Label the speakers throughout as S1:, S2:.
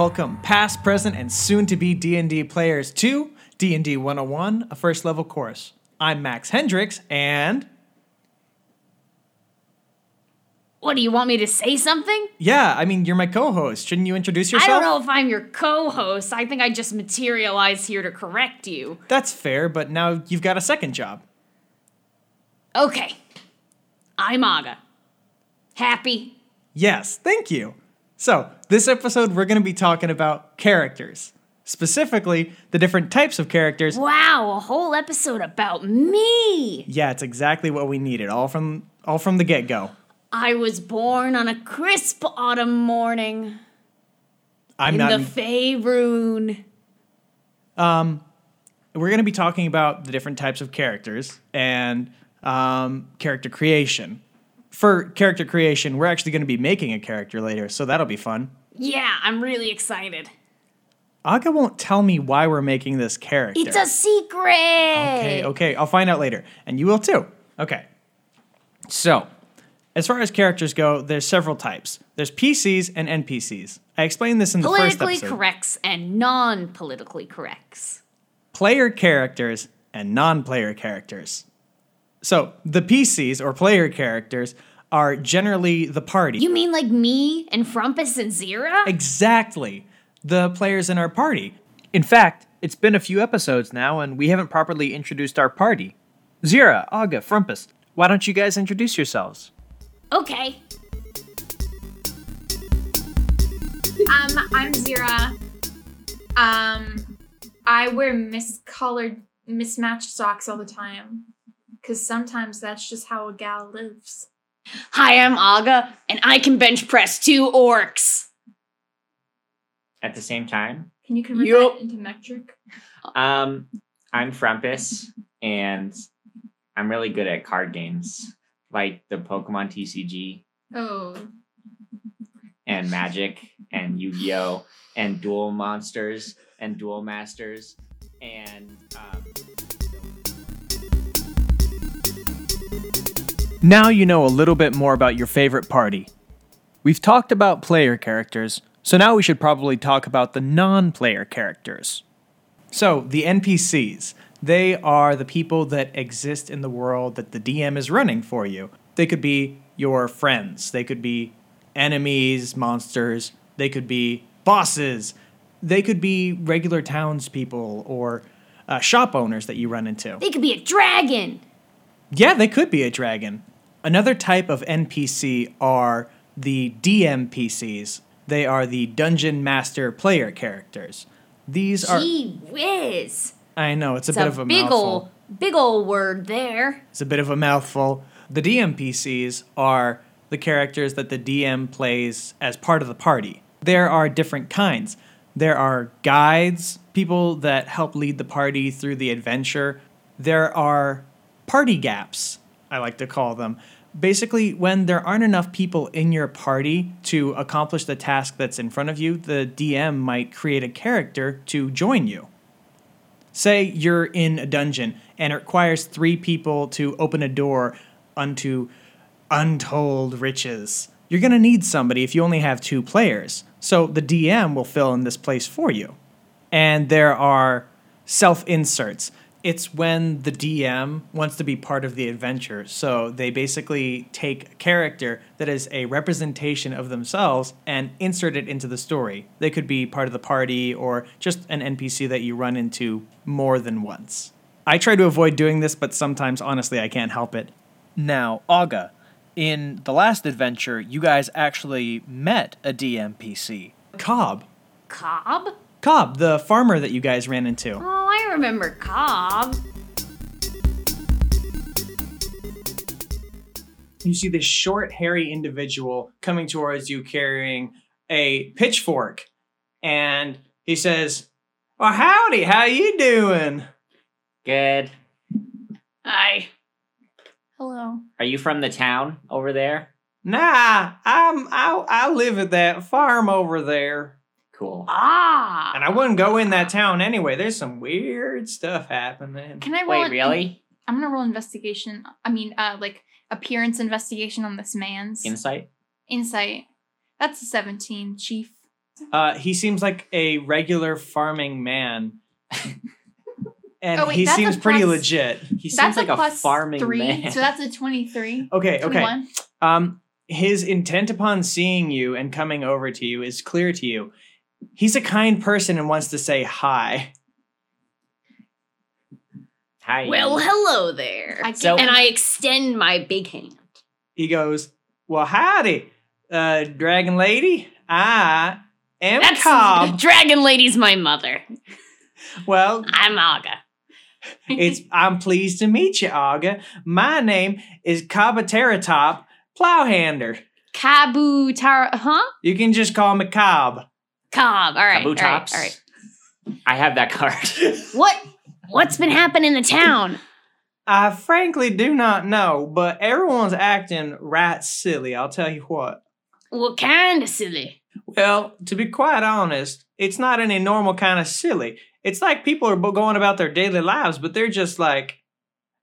S1: Welcome, past, present, and soon-to-be D&D players to D&D 101, a first level course. I'm Max Hendrix, and
S2: What do you want me to say something?
S1: yeah, I mean, you're my co-host. Shouldn't you introduce yourself?
S2: I don't know if I'm your co-host. I think I just materialized here to correct you.
S1: That's fair, but now you've got a second job.
S2: Okay. I'm Aga. Happy?
S1: Yes, thank you. So, this episode, we're going to be talking about characters. Specifically, the different types of characters.
S2: Wow, a whole episode about me.
S1: Yeah, it's exactly what we needed, all from all from the get-go.
S2: I was born on a crisp autumn morning
S1: I'm
S2: in
S1: not
S2: the Faerun.
S1: Um, we're going to be talking about the different types of characters and um, character creation. For character creation, we're actually going to be making a character later, so that'll be fun.
S2: Yeah, I'm really excited.
S1: Aga won't tell me why we're making this character.
S2: It's a secret.
S1: Okay, okay, I'll find out later, and you will too. Okay. So, as far as characters go, there's several types. There's PCs and NPCs. I explained this in the first
S2: Politically corrects and non-politically corrects.
S1: player characters and non-player characters. So, the PCs or player characters are generally the party.
S2: You mean like me and Frumpys and Zera?
S1: exactly the players in our party. In fact, it's been a few episodes now and we haven't properly introduced our party. Zera, Aga, Frumpys, why don't you guys introduce yourselves?
S2: Okay.
S3: Um, I'm Zera. Um, I wear miscolored, mismatched socks all the time. Cause sometimes that's just how a gal lives.
S2: Hi, I'm Aga, and I can bench press two orcs.
S4: at the same time.
S3: Can you convert
S2: Yup.
S3: that into metric?
S4: Um, I'm Frumpus, and I'm really good at card games, like the Pokemon TCG
S3: Oh,
S4: and Magic and Yu-Gi-Oh and Duel Monsters and Duel Masters and
S1: Now you know a little bit more about your favorite party. We've talked about player characters, so now we should probably talk about the non player characters. So, the NPCs. They are the people that exist in the world that the DM is running for you. They could be your friends, they could be enemies, monsters, they could be bosses, they could be regular townspeople or uh, shop owners that you run into.
S2: They could be a dragon.
S1: Yeah, they could be a dragon. Another type of NPC are the DMPCs. They are the Dungeon Master player characters. These are
S2: Gee whiz.
S1: I know it's a
S2: It's
S1: bit
S2: a,
S1: of a
S2: big
S1: mouthful.
S2: ol' big ol' word there.
S1: It's a bit of a mouthful. The DMPCs are the characters that the DM plays as part of the party. There are different kinds. There are guides, people that help lead the party through the adventure. There are party gaps, I like to call them. Basically, when there aren't enough people in your party to accomplish the task that's in front of you, the DM might create a character to join you. Say you're in a dungeon and it requires three people to open a door unto untold riches. You're going to need somebody if you only have two players. So the DM will fill in this place for you. And there are self inserts. It's when the DM wants to be part of the adventure. So they basically take a character that is a representation of themselves and insert it into the story. They could be part of the party or just an NPC that you run into more than once. I try to avoid doing this, but sometimes, honestly, I can't help it. Now, Aga, in the last adventure, you guys actually met a DMPC. Cobb.
S2: Cobb?
S1: Cobb, the farmer that you guys ran into.
S2: Oh, I remember Cobb.
S1: you see this short, hairy individual coming towards you carrying a pitchfork, and he says, "Well, howdy, how you doing?"
S4: good.
S2: Hi.
S3: hello.
S4: Are you from the town over there?
S1: Nah, I'm I, I live at that farm over there,
S4: Cool.
S2: Ah.
S1: and I wouldn't go in that town anyway. There's some weird stuff happening.
S3: Can I roll?
S4: Wait,
S3: an-
S4: really?
S3: I'm gonna roll investigation. I mean, uh, like appearance investigation on this man's
S4: Insight?
S3: insight. That's a 17, chief.
S1: Uh, he seems like a regular farming man. and
S3: Oh, wait,
S1: he
S3: that's a
S1: seems pretty
S3: plus-
S1: legit.
S4: He seems
S3: That's
S4: like
S3: a
S4: a,
S3: plus
S4: farming
S3: three,
S4: man.
S3: so that's a twenty-three.
S1: Okay, okay. Um, his intent upon seeing you and coming over to you is clear to you. He's a kind person and wants to say hi.
S4: Hi.
S2: Well, hello there.
S3: I
S4: So-
S2: and I extend my big hand.
S1: He goes, Well, howdy, uh, Dragon Lady. I am
S2: That's
S1: Cobb.
S2: Dragon Lady's my mother.
S1: Well,
S2: I'm Aga.
S1: it's I'm pleased to meet you, Aga. My name is Cobateratop Plowhander.
S2: Kabu Tara, huh?
S1: You can just call me Cobb.
S2: Cobb. All right.
S4: Taboo
S2: All right.
S4: tops.
S2: All right.
S4: I have that card.
S2: What? What's been happening in the town?
S1: I frankly do not know, but everyone's acting right silly, I'll tell you what.
S2: What kind of silly?
S1: Well, to be quite honest, it's not any normal kind of silly. It's like people are going about their daily lives, but they're just like,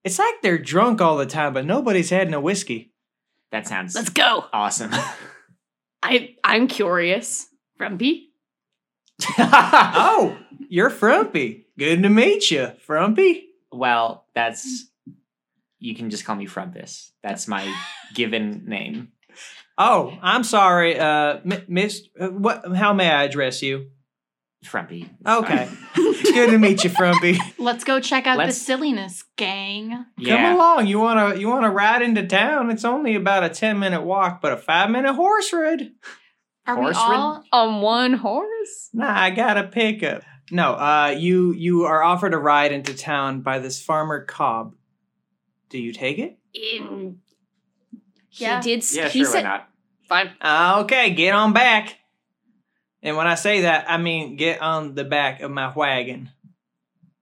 S1: it's like they're drunk all the time, but nobody's had no whiskey.
S4: that sounds
S2: Let's go.
S4: awesome.
S2: I I'm curious. Frumpy.
S1: Oh, you're Frumpy. Good to meet you, Frumpy.
S4: well, that's you can just call me Frumpys. That's my given name.
S1: Oh, I'm sorry, uh, m- Miss. Uh, what? How may I address you?
S4: Frumpy.
S1: Okay,
S4: fine.
S1: good to meet you, Frumpy.
S3: Let's go check out
S4: Let's-
S3: the silliness, gang.
S1: Come
S4: yeah.
S1: along. You wanna you wanna ride into town? It's only about a ten minute walk, but a five minute horse ride.
S3: Are
S4: Horse
S3: we all?
S2: On one horse?
S1: Nah, I got a pickup. No, uh, you you are offered a ride into town by this farmer Cobb. Do you take it?
S2: In,
S3: Yeah.
S2: He did.
S4: Yeah,
S2: he
S4: sure, why
S2: said,
S4: not?
S2: Fine.
S1: Uh, okay, get on back. And when I say that, I mean get on the back of my wagon.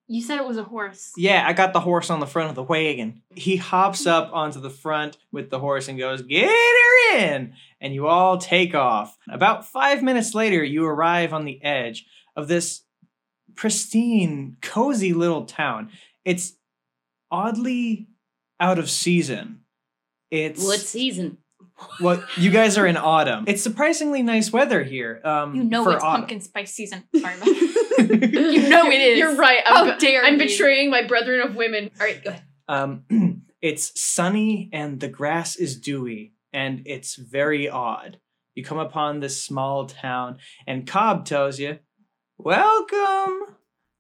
S3: You said it was a horse.
S1: Yeah, I got the horse on the front of the wagon. He hops mm-hmm. up onto the front with the horse and goes, Get her in! And you all take off. About five minutes later, you arrive on the edge of this pristine, cozy little town. It's oddly out of season. It's
S2: What season?
S1: Well, you guys are in autumn. It's surprisingly nice weather here. Um,
S3: You know
S1: for
S3: it's
S1: autumn.
S3: pumpkin spice season. Sorry You know it is.
S2: You're right.
S3: How
S2: I'm, be-
S3: dare
S2: I'm
S3: you.
S2: betraying my brethren of women. All right, go ahead.
S1: Um, it's sunny and the grass is dewy, and it's very odd. You come upon this small town, and Cobb tells you, Welcome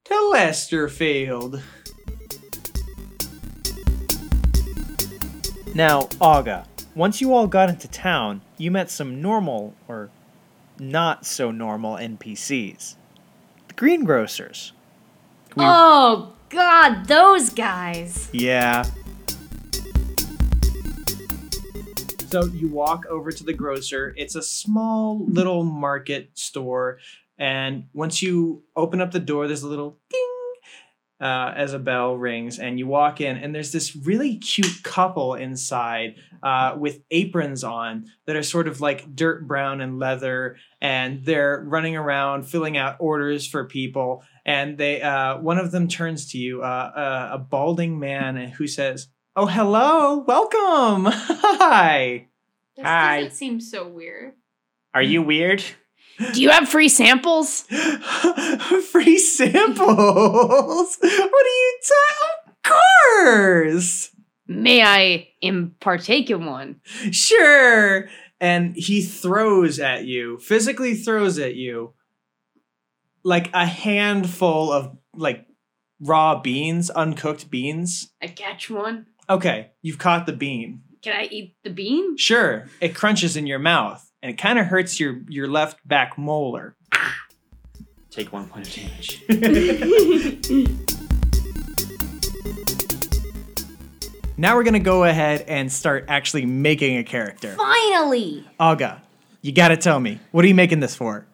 S1: to Lesterfield. Now, Aga, once you all got into town, you met some normal, or not so normal NPCs. The greengrocers. We-
S2: Oh God, those guys.
S1: Yeah. So you walk over to the grocer. It's a small little market store. And once you open up the door, there's a little ding uh, as a bell rings. And you walk in, and there's this really cute couple inside uh, with aprons on that are sort of like dirt brown and leather. And they're running around filling out orders for people and they uh, one of them turns to you, uh, uh, a balding man, who says, "Oh, hello, welcome, hi."
S3: This
S4: Hi.
S3: doesn't seem so weird.
S4: Are you weird?
S2: Do you have free samples?
S1: Free samples. What are you ta- Of course,
S2: May I impartake in one?
S1: sure. And he throws at you, physically throws at you, like a handful of like raw beans, uncooked beans.
S2: I catch one.
S1: Okay, you've caught the bean.
S2: Can I eat the bean?
S1: Sure, it crunches in your mouth and it kind of hurts your your left back molar.
S4: Take one point of damage.
S1: Now we're gonna go ahead and start actually making a character.
S2: Finally.
S1: Aga, you gotta tell me, what are you making this for?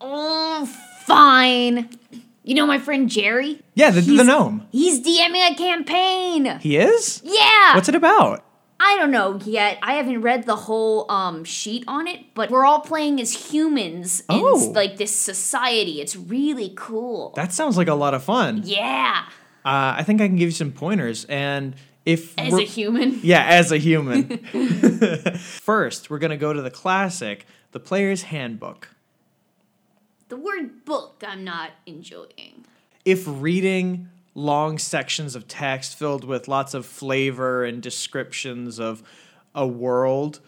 S2: Oh, fine. You know my friend Jerry?
S1: Yeah, the, the gnome.
S2: He's DMing a campaign.
S1: He is?
S2: Yeah.
S1: What's it about?
S2: I don't know yet. I haven't read the whole um sheet on it, but we're all playing as humans in
S1: Oh.
S2: s- like this society. It's really cool.
S1: That sounds like a lot of fun.
S2: yeah.
S1: Uh, I think I can give you some pointers. And if
S2: As a human.
S1: Yeah, as a human. First, we're going to go to the classic, the player's handbook.
S2: The word book I'm not enjoying.
S1: If reading long sections of text filled with lots of flavor and descriptions of a world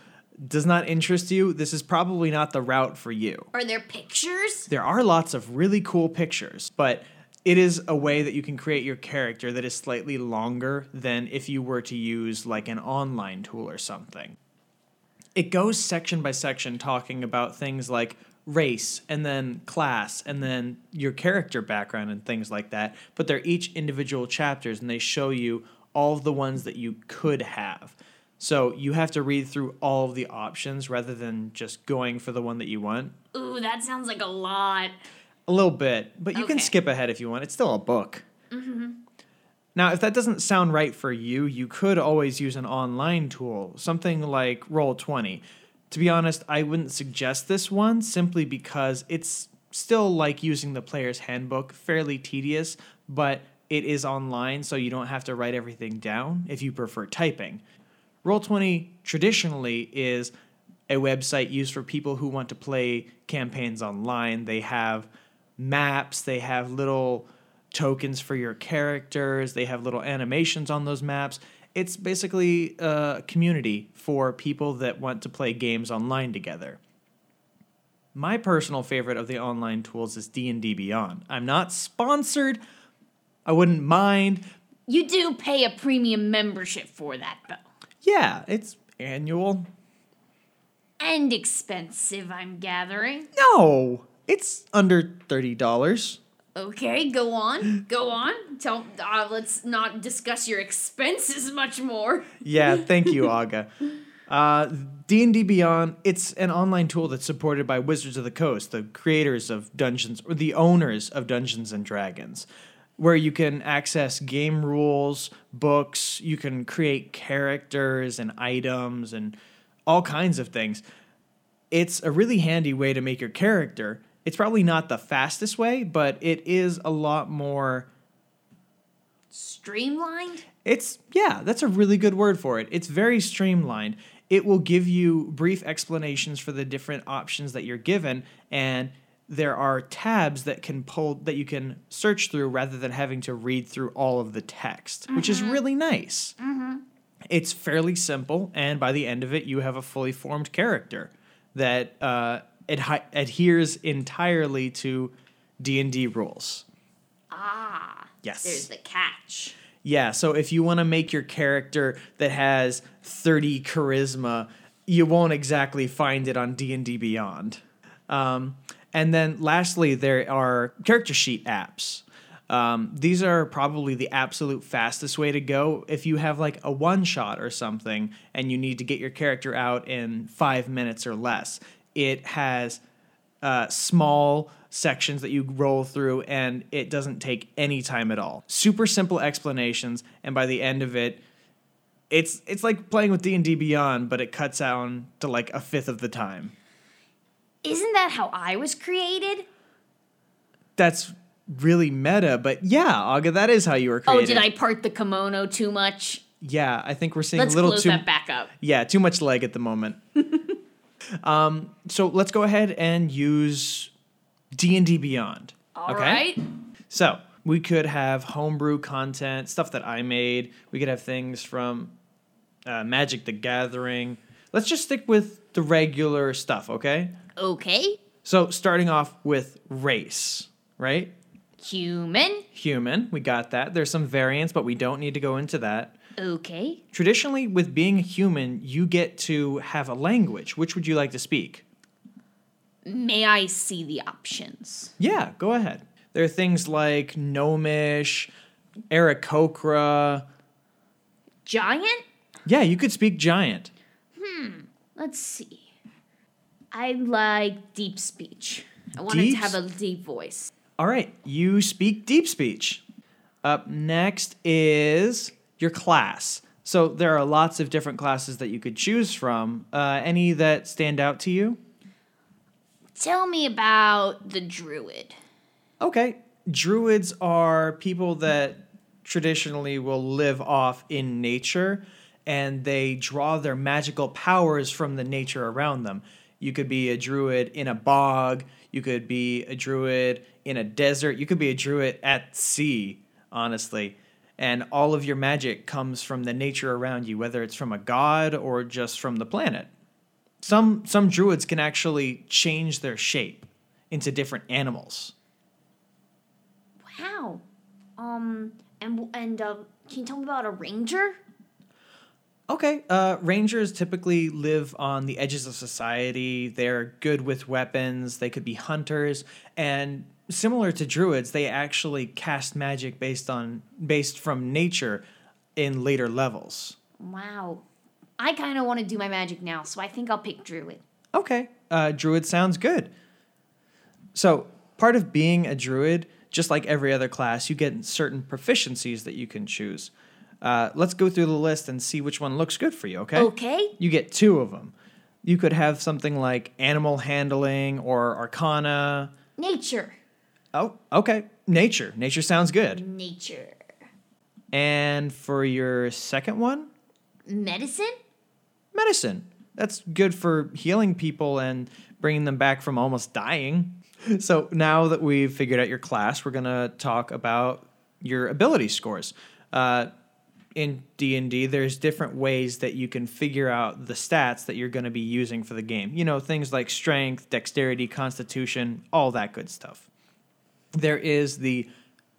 S1: does not interest you, this is probably not the route for you.
S2: Are there pictures?
S1: There are lots of really cool pictures, but it is a way that you can create your character that is slightly longer than if you were to use like an online tool or something. It goes section by section talking about things like race and then class and then your character background and things like that, but they're each individual chapters and they show you all of the ones that you could have. So you have to read through all of the options rather than just going for the one that you want.
S2: Ooh, that sounds like a lot.
S1: A little bit, but you can skip ahead if you want. It's still a book. Mm-hmm. Now, if that doesn't sound right for you, you could always use an online tool, something like Roll20. To be honest, I wouldn't suggest this one simply because it's still like using the player's handbook, fairly tedious, but it is online, so you don't have to write everything down if you prefer typing. Roll20 traditionally is a website used for people who want to play campaigns online. They have maps, they have little tokens for your characters, they have little animations on those maps. It's basically a community for people that want to play games online together. My personal favorite of the online tools is D&D Beyond. I'm not sponsored. I wouldn't mind.
S2: You do pay a premium membership for that, though.
S1: Yeah, it's annual.
S2: And expensive, I'm gathering.
S1: No, it's under $30.
S2: Okay, go on. Go on. Tell. Uh, let's not discuss your expenses much more.
S1: Yeah, thank you, Aga. Uh, D&D Beyond, it's an online tool that's supported by Wizards of the Coast, the creators of Dungeons, or the owners of Dungeons and Dragons, where you can access game rules, books, you can create characters and items and all kinds of things. It's a really handy way to make your character. It's probably not the fastest way, but it is a lot more
S2: Streamlined.
S1: It's yeah, that's a really good word for it. It's very streamlined. It will give you brief explanations for the different options that you're given and there are tabs that can pull that you can search through rather than having to read through all of the text, which is really nice. It's fairly simple, and by the end of it, you have a fully formed character that uh, adhi- adheres entirely to D and D rules.
S2: Ah.
S1: Yes.
S2: There's the catch.
S1: Yeah, so if you want to make your character that has 30 charisma, you won't exactly find it on D&D Beyond. Um, and then lastly, there are character sheet apps. Um, these are probably the absolute fastest way to go. If you have like a one shot or something and you need to get your character out in five minutes or less, it has uh, small sections that you roll through and it doesn't take any time at all super simple explanations and by the end of it it's it's like playing with d&d beyond but it cuts down to like a fifth of the time
S2: Isn't that how I was created?
S1: that's really meta but yeah aga that is how you were created.
S2: Oh, did I part the kimono too much?
S1: yeah i think we're seeing
S2: Let's
S1: a little
S2: close
S1: too
S2: that back up.
S1: yeah too much leg at the moment um so let's go ahead and use d&d beyond
S2: All right.
S1: So we could have homebrew content, stuff that I made. We could have things from uh, Magic the Gathering. Let's just stick with the regular stuff, okay?
S2: Okay.
S1: So starting off with race, right?
S2: Human.
S1: Human, we got that. There's some variants, but we don't need to go into that.
S2: Okay.
S1: Traditionally, with being a human, you get to have a language. Which would you like to speak?
S2: May I see the options?
S1: Yeah, go ahead. There are things like Gnomish, Aarakocra.
S2: Giant?
S1: Yeah, you could speak giant.
S2: Hmm, let's see. I like deep speech. I wanted
S1: Deep
S2: to have a deep voice.
S1: All right, you speak deep speech. Up next is your class. So there are lots of different classes that you could choose from. Uh, any that stand out to you?
S2: Tell me about the druid.
S1: Okay, druids are people that traditionally will live off in nature and they draw their magical powers from the nature around them. You could be a druid in a bog. You could be a druid in a desert. You could be a druid at sea, honestly. And all of your magic comes from the nature around you, whether it's from a god or just from the planet. Some some druids can actually change their shape into different animals.
S2: Wow. Um, and and uh, can you tell me about a ranger?
S1: Okay, uh, rangers typically live on the edges of society. They're good with weapons. They could be hunters, and similar to druids, they actually cast magic based on based from nature in later levels.
S2: Wow. I kind of want to do my magic now, so I think I'll pick druid.
S1: Okay, uh, druid sounds good. So part of being a druid, just like every other class, you get certain proficiencies that you can choose. Uh, let's go through the list and see which one looks good for you. Okay.
S2: Okay.
S1: You get two of them. You could have something like animal handling or arcana.
S2: Nature.
S1: Oh, okay. Nature. Nature sounds good.
S2: Nature.
S1: And for your second one,
S2: Medicine?
S1: medicine. That's good for healing people and bringing them back from almost dying. So now that we've figured out your class, we're gonna talk about your ability scores. Uh, in D and D, there's different ways that you can figure out the stats that you're going to be using for the game. You know, things like strength, dexterity, constitution, all that good stuff. There is the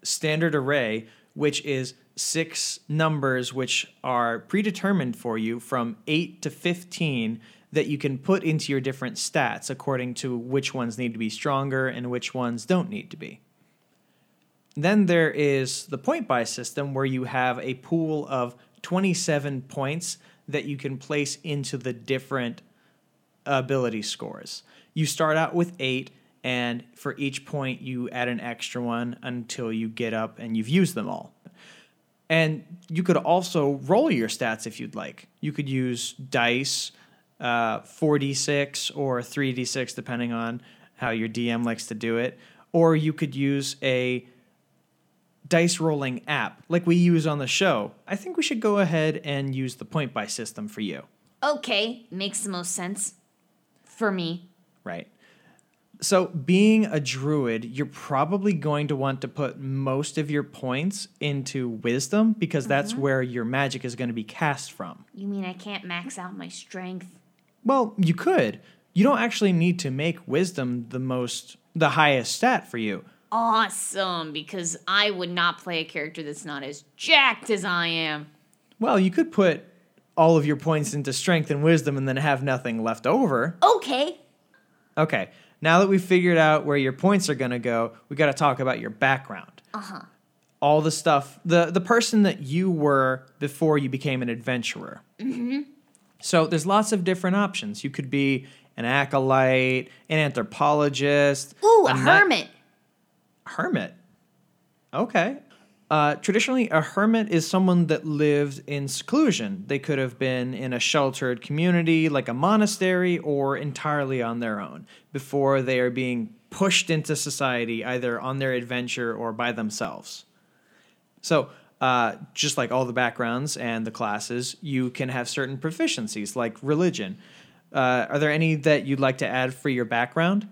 S1: standard array, which is six numbers which are predetermined for you from 8 to 15 that you can put into your different stats according to which ones need to be stronger and which ones don't need to be. Then there is the point buy system where you have a pool of 27 points that you can place into the different ability scores. You start out with 8 and for each point you add an extra one until you get up and you've used them all. And you could also roll your stats if you'd like. You could use dice, uh, 4d6 or 3d6, depending on how your DM likes to do it. Or you could use a dice rolling app like we use on the show. I think we should go ahead and use the point buy system for you,
S2: Okay, makes the most sense. For me.
S1: right? So, being a druid, you're probably going to want to put most of your points into wisdom because that's mm-hmm. where your magic is going to be cast from.
S2: You mean I can't max out my strength?
S1: Well, you could. You don't actually need to make wisdom the most the highest stat for you.
S2: Awesome, because I would not play a character that's not as jacked as I am.
S1: Well, you could put all of your points into strength and wisdom and then have nothing left over.
S2: Okay.
S1: Okay. Now that we've figured out where your points are going to go, we got to talk about your background.
S2: Uh-huh.
S1: All the stuff, the the person that you were before you became an adventurer. Mm-hmm. So there's lots of different options. You could be an acolyte, an anthropologist,
S2: Ooh, a
S1: kni-
S2: hermit.
S1: hermit. Okay. Uh, traditionally, a hermit is someone that lived in seclusion. They could have been in a sheltered community like a monastery or entirely on their own before they are being pushed into society either on their adventure or by themselves. So, uh, just like all the backgrounds and the classes, you can have certain proficiencies like religion. Uh, are there any that you'd like to add for your background?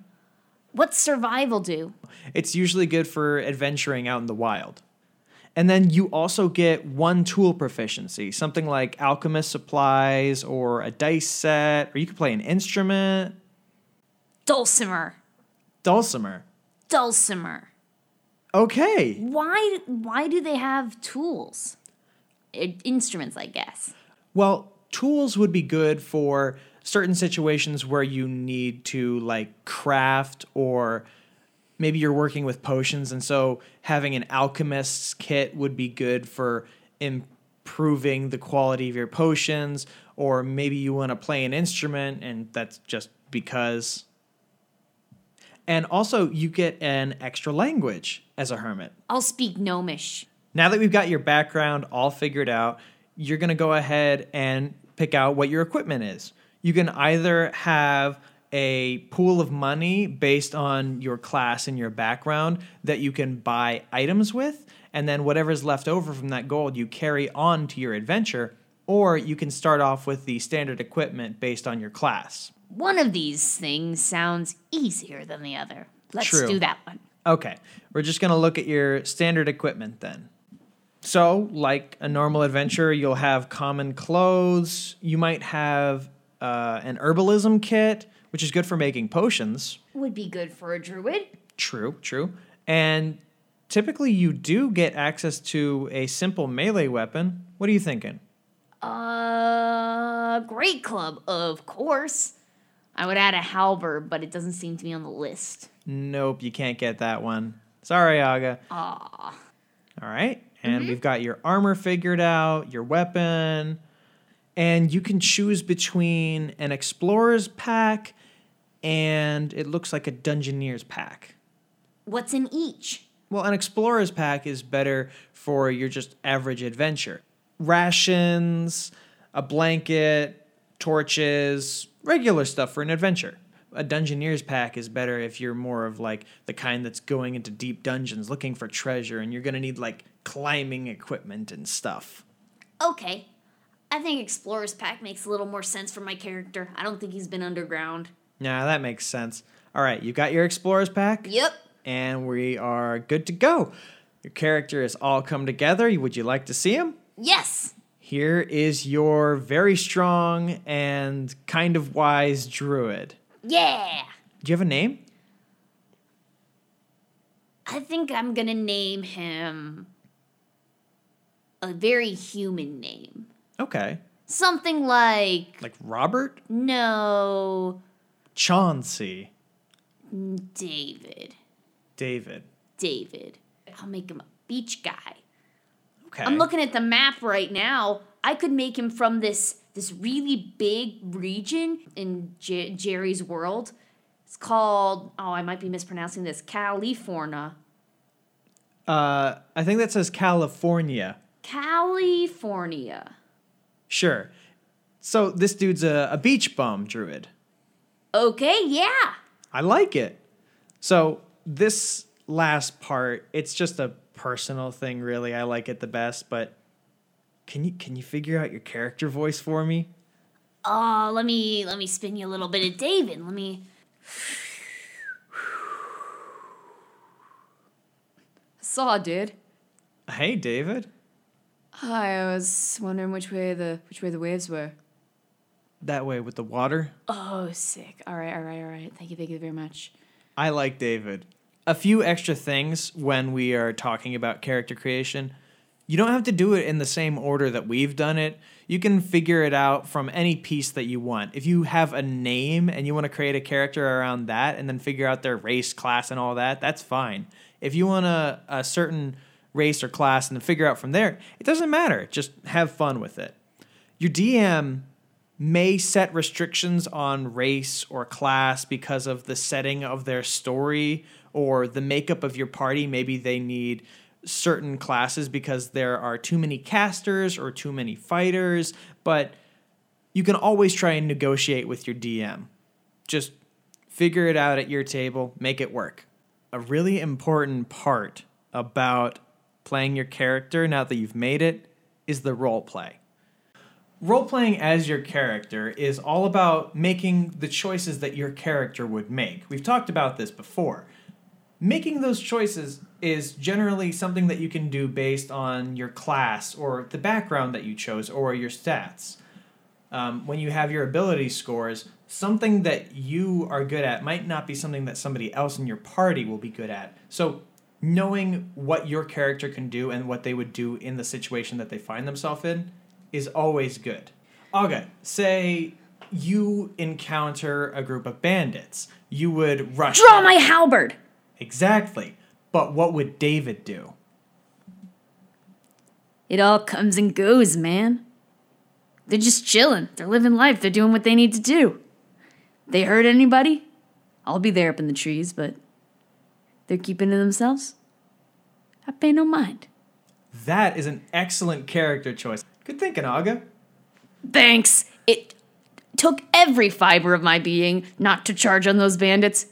S2: What's survival do?
S1: It's usually good for adventuring out in the wild. And then you also get one tool proficiency, something like alchemist supplies or a dice set, or you could play an instrument.
S2: Dulcimer.
S1: Dulcimer.
S2: Dulcimer.
S1: Okay.
S2: Why why do they have tools? Instruments, I guess.
S1: Well, tools would be good for certain situations where you need to like craft or maybe you're working with potions and so having an alchemist's kit would be good for improving the quality of your potions or maybe you want to play an instrument and that's just because and also you get an extra language as a hermit
S2: I'll speak gnomish.
S1: now that we've got your background all figured out, you're going to go ahead and pick out what your equipment is. You can either have a pool of money based on your class and your background that you can buy items with, and then whatever's left over from that gold you carry on to your adventure, or you can start off with the standard equipment based on your class.
S2: One of these things sounds easier than the other. Let's
S1: True.
S2: do that one.
S1: Okay, we're just gonna look at your standard equipment then. So, like a normal adventure, you'll have common clothes. You might have uh, an herbalism kit, which is good for making potions.
S2: Would be good for a druid.
S1: True, true. And typically, you do get access to a simple melee weapon. What are you thinking?
S2: Uh, great club, of course. I would add a halberd, but it doesn't seem to be on the list.
S1: Nope, you can't get that one. Sorry, Aga.
S2: Ah,
S1: All right. And we've got your armor figured out, your weapon, and you can choose between an explorer's pack and it looks like a dungeoneer's pack.
S2: what's in each?
S1: Well, an explorer's pack is better for your just average adventure. Rations, a blanket, torches, regular stuff for an adventure. A dungeoneer's pack is better if you're more of like the kind that's going into deep dungeons looking for treasure and you're going to need like climbing equipment and stuff.
S2: Okay. I think Explorer's Pack makes a little more sense for my character. I don't think he's been underground.
S1: Yeah, that makes sense. All right, you got your explorer's pack?
S2: Yep.
S1: And we are good to go. Your character has all come together. Would you like to see him?
S2: Yes.
S1: Here is your very strong and kind of wise druid.
S2: Yeah.
S1: Do you have a name?
S2: I think I'm gonna name him a very human name.
S1: Okay.
S2: Something like
S1: Like Robert?
S2: no
S1: Chauncey.
S2: David.
S1: David.
S2: David. I'll make him a beach guy.
S1: Okay.
S2: I'm looking at the map right now. I could make him from this this really big region in J- Jerry's world. It's called oh, I might be mispronouncing this. California.
S1: Uh, I think that says California.
S2: California.
S1: Sure. So this dude's a, a beach bum druid.
S2: Okay, yeah.
S1: I like it. So this last part, it's just a personal thing, really. I like it the best, but can you can you figure out your character voice for me?
S2: Oh, let me let me spin you a little bit of David. Let me.
S5: Saw, dude.
S1: Hey, David.
S5: Hi, I was wondering which way the which way the waves were.
S1: That way with the water.
S5: Oh, sick. All right, all right, all right. Thank you, thank you very much.
S1: I like David. A few extra things when we are talking about character creation. You don't have to do it in the same order that we've done it. You can figure it out from any piece that you want. If you have a name and you want to create a character around that and then figure out their race, class, and all that, that's fine. If you want a, a certain race or class and then figure out from there, it doesn't matter. Just have fun with it. Your DM may set restrictions on race or class because of the setting of their story or the makeup of your party. Maybe they need certain classes because there are too many casters or too many fighters, but you can always try and negotiate with your DM. Just figure it out at your table, make it work. A really important part about playing your character now that you've made it is the role play role playing as your character is all about making the choices that your character would make. We've talked about this before. Making those choices is generally something that you can do based on your class or the background that you chose or your stats. Um, when you have your ability scores, something that you are good at might not be something that somebody else in your party will be good at. So, knowing what your character can do and what they would do in the situation that they find themselves in is always good. Okay, say you encounter a group of bandits. You would rush.
S2: Draw my halberd.
S1: Exactly. But what would David do?
S5: It all comes and goes, man. They're just chilling. They're living life. They're doing what they need to do. They hurt anybody? I'll be there up in the trees, but they're keeping to themselves. I pay no mind.
S1: That is an excellent character choice. Good thinking, Aga.
S5: Thanks. It took every fiber of my being not to charge on those bandits.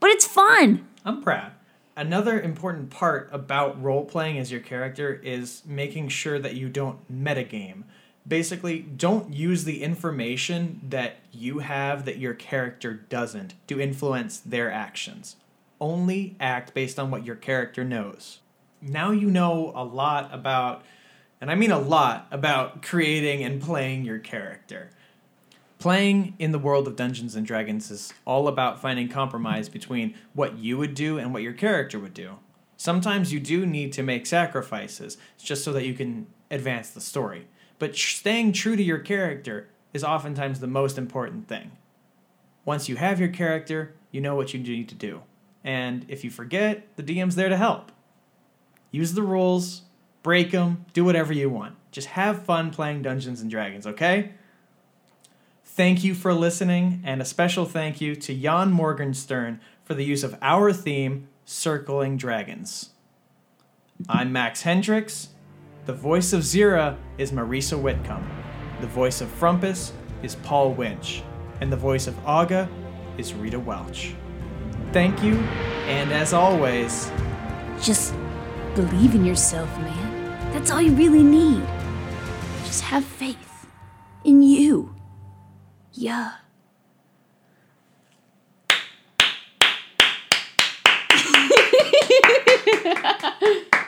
S5: But it's fun.
S1: I'm proud. Another important part about role playing as your character is making sure that you don't metagame. Basically, don't use the information that you have that your character doesn't to influence their actions. Only act based on what your character knows. Now you know a lot about, and I mean a lot, about creating and playing your character. Playing in the world of Dungeons and Dragons is all about finding compromise between what you would do and what your character would do. Sometimes you do need to make sacrifices just so that you can advance the story. But staying true to your character is oftentimes the most important thing. Once you have your character, you know what you need to do. And if you forget, the DM's there to help. Use the rules, break them, do whatever you want. Just have fun playing Dungeons and Dragons, okay? Thank you for listening, and a special thank you to Jan Morgenstern for the use of our theme, Circling Dragons. I'm Max Hendrix. The voice of Zera is Marisa Whitcomb. The voice of Frumpys is Paul Winch. And the voice of Aga is Rita Welch. Thank you, and as always,
S5: Just believe in yourself, man. That's all you really need. Just have faith in you. Yeah.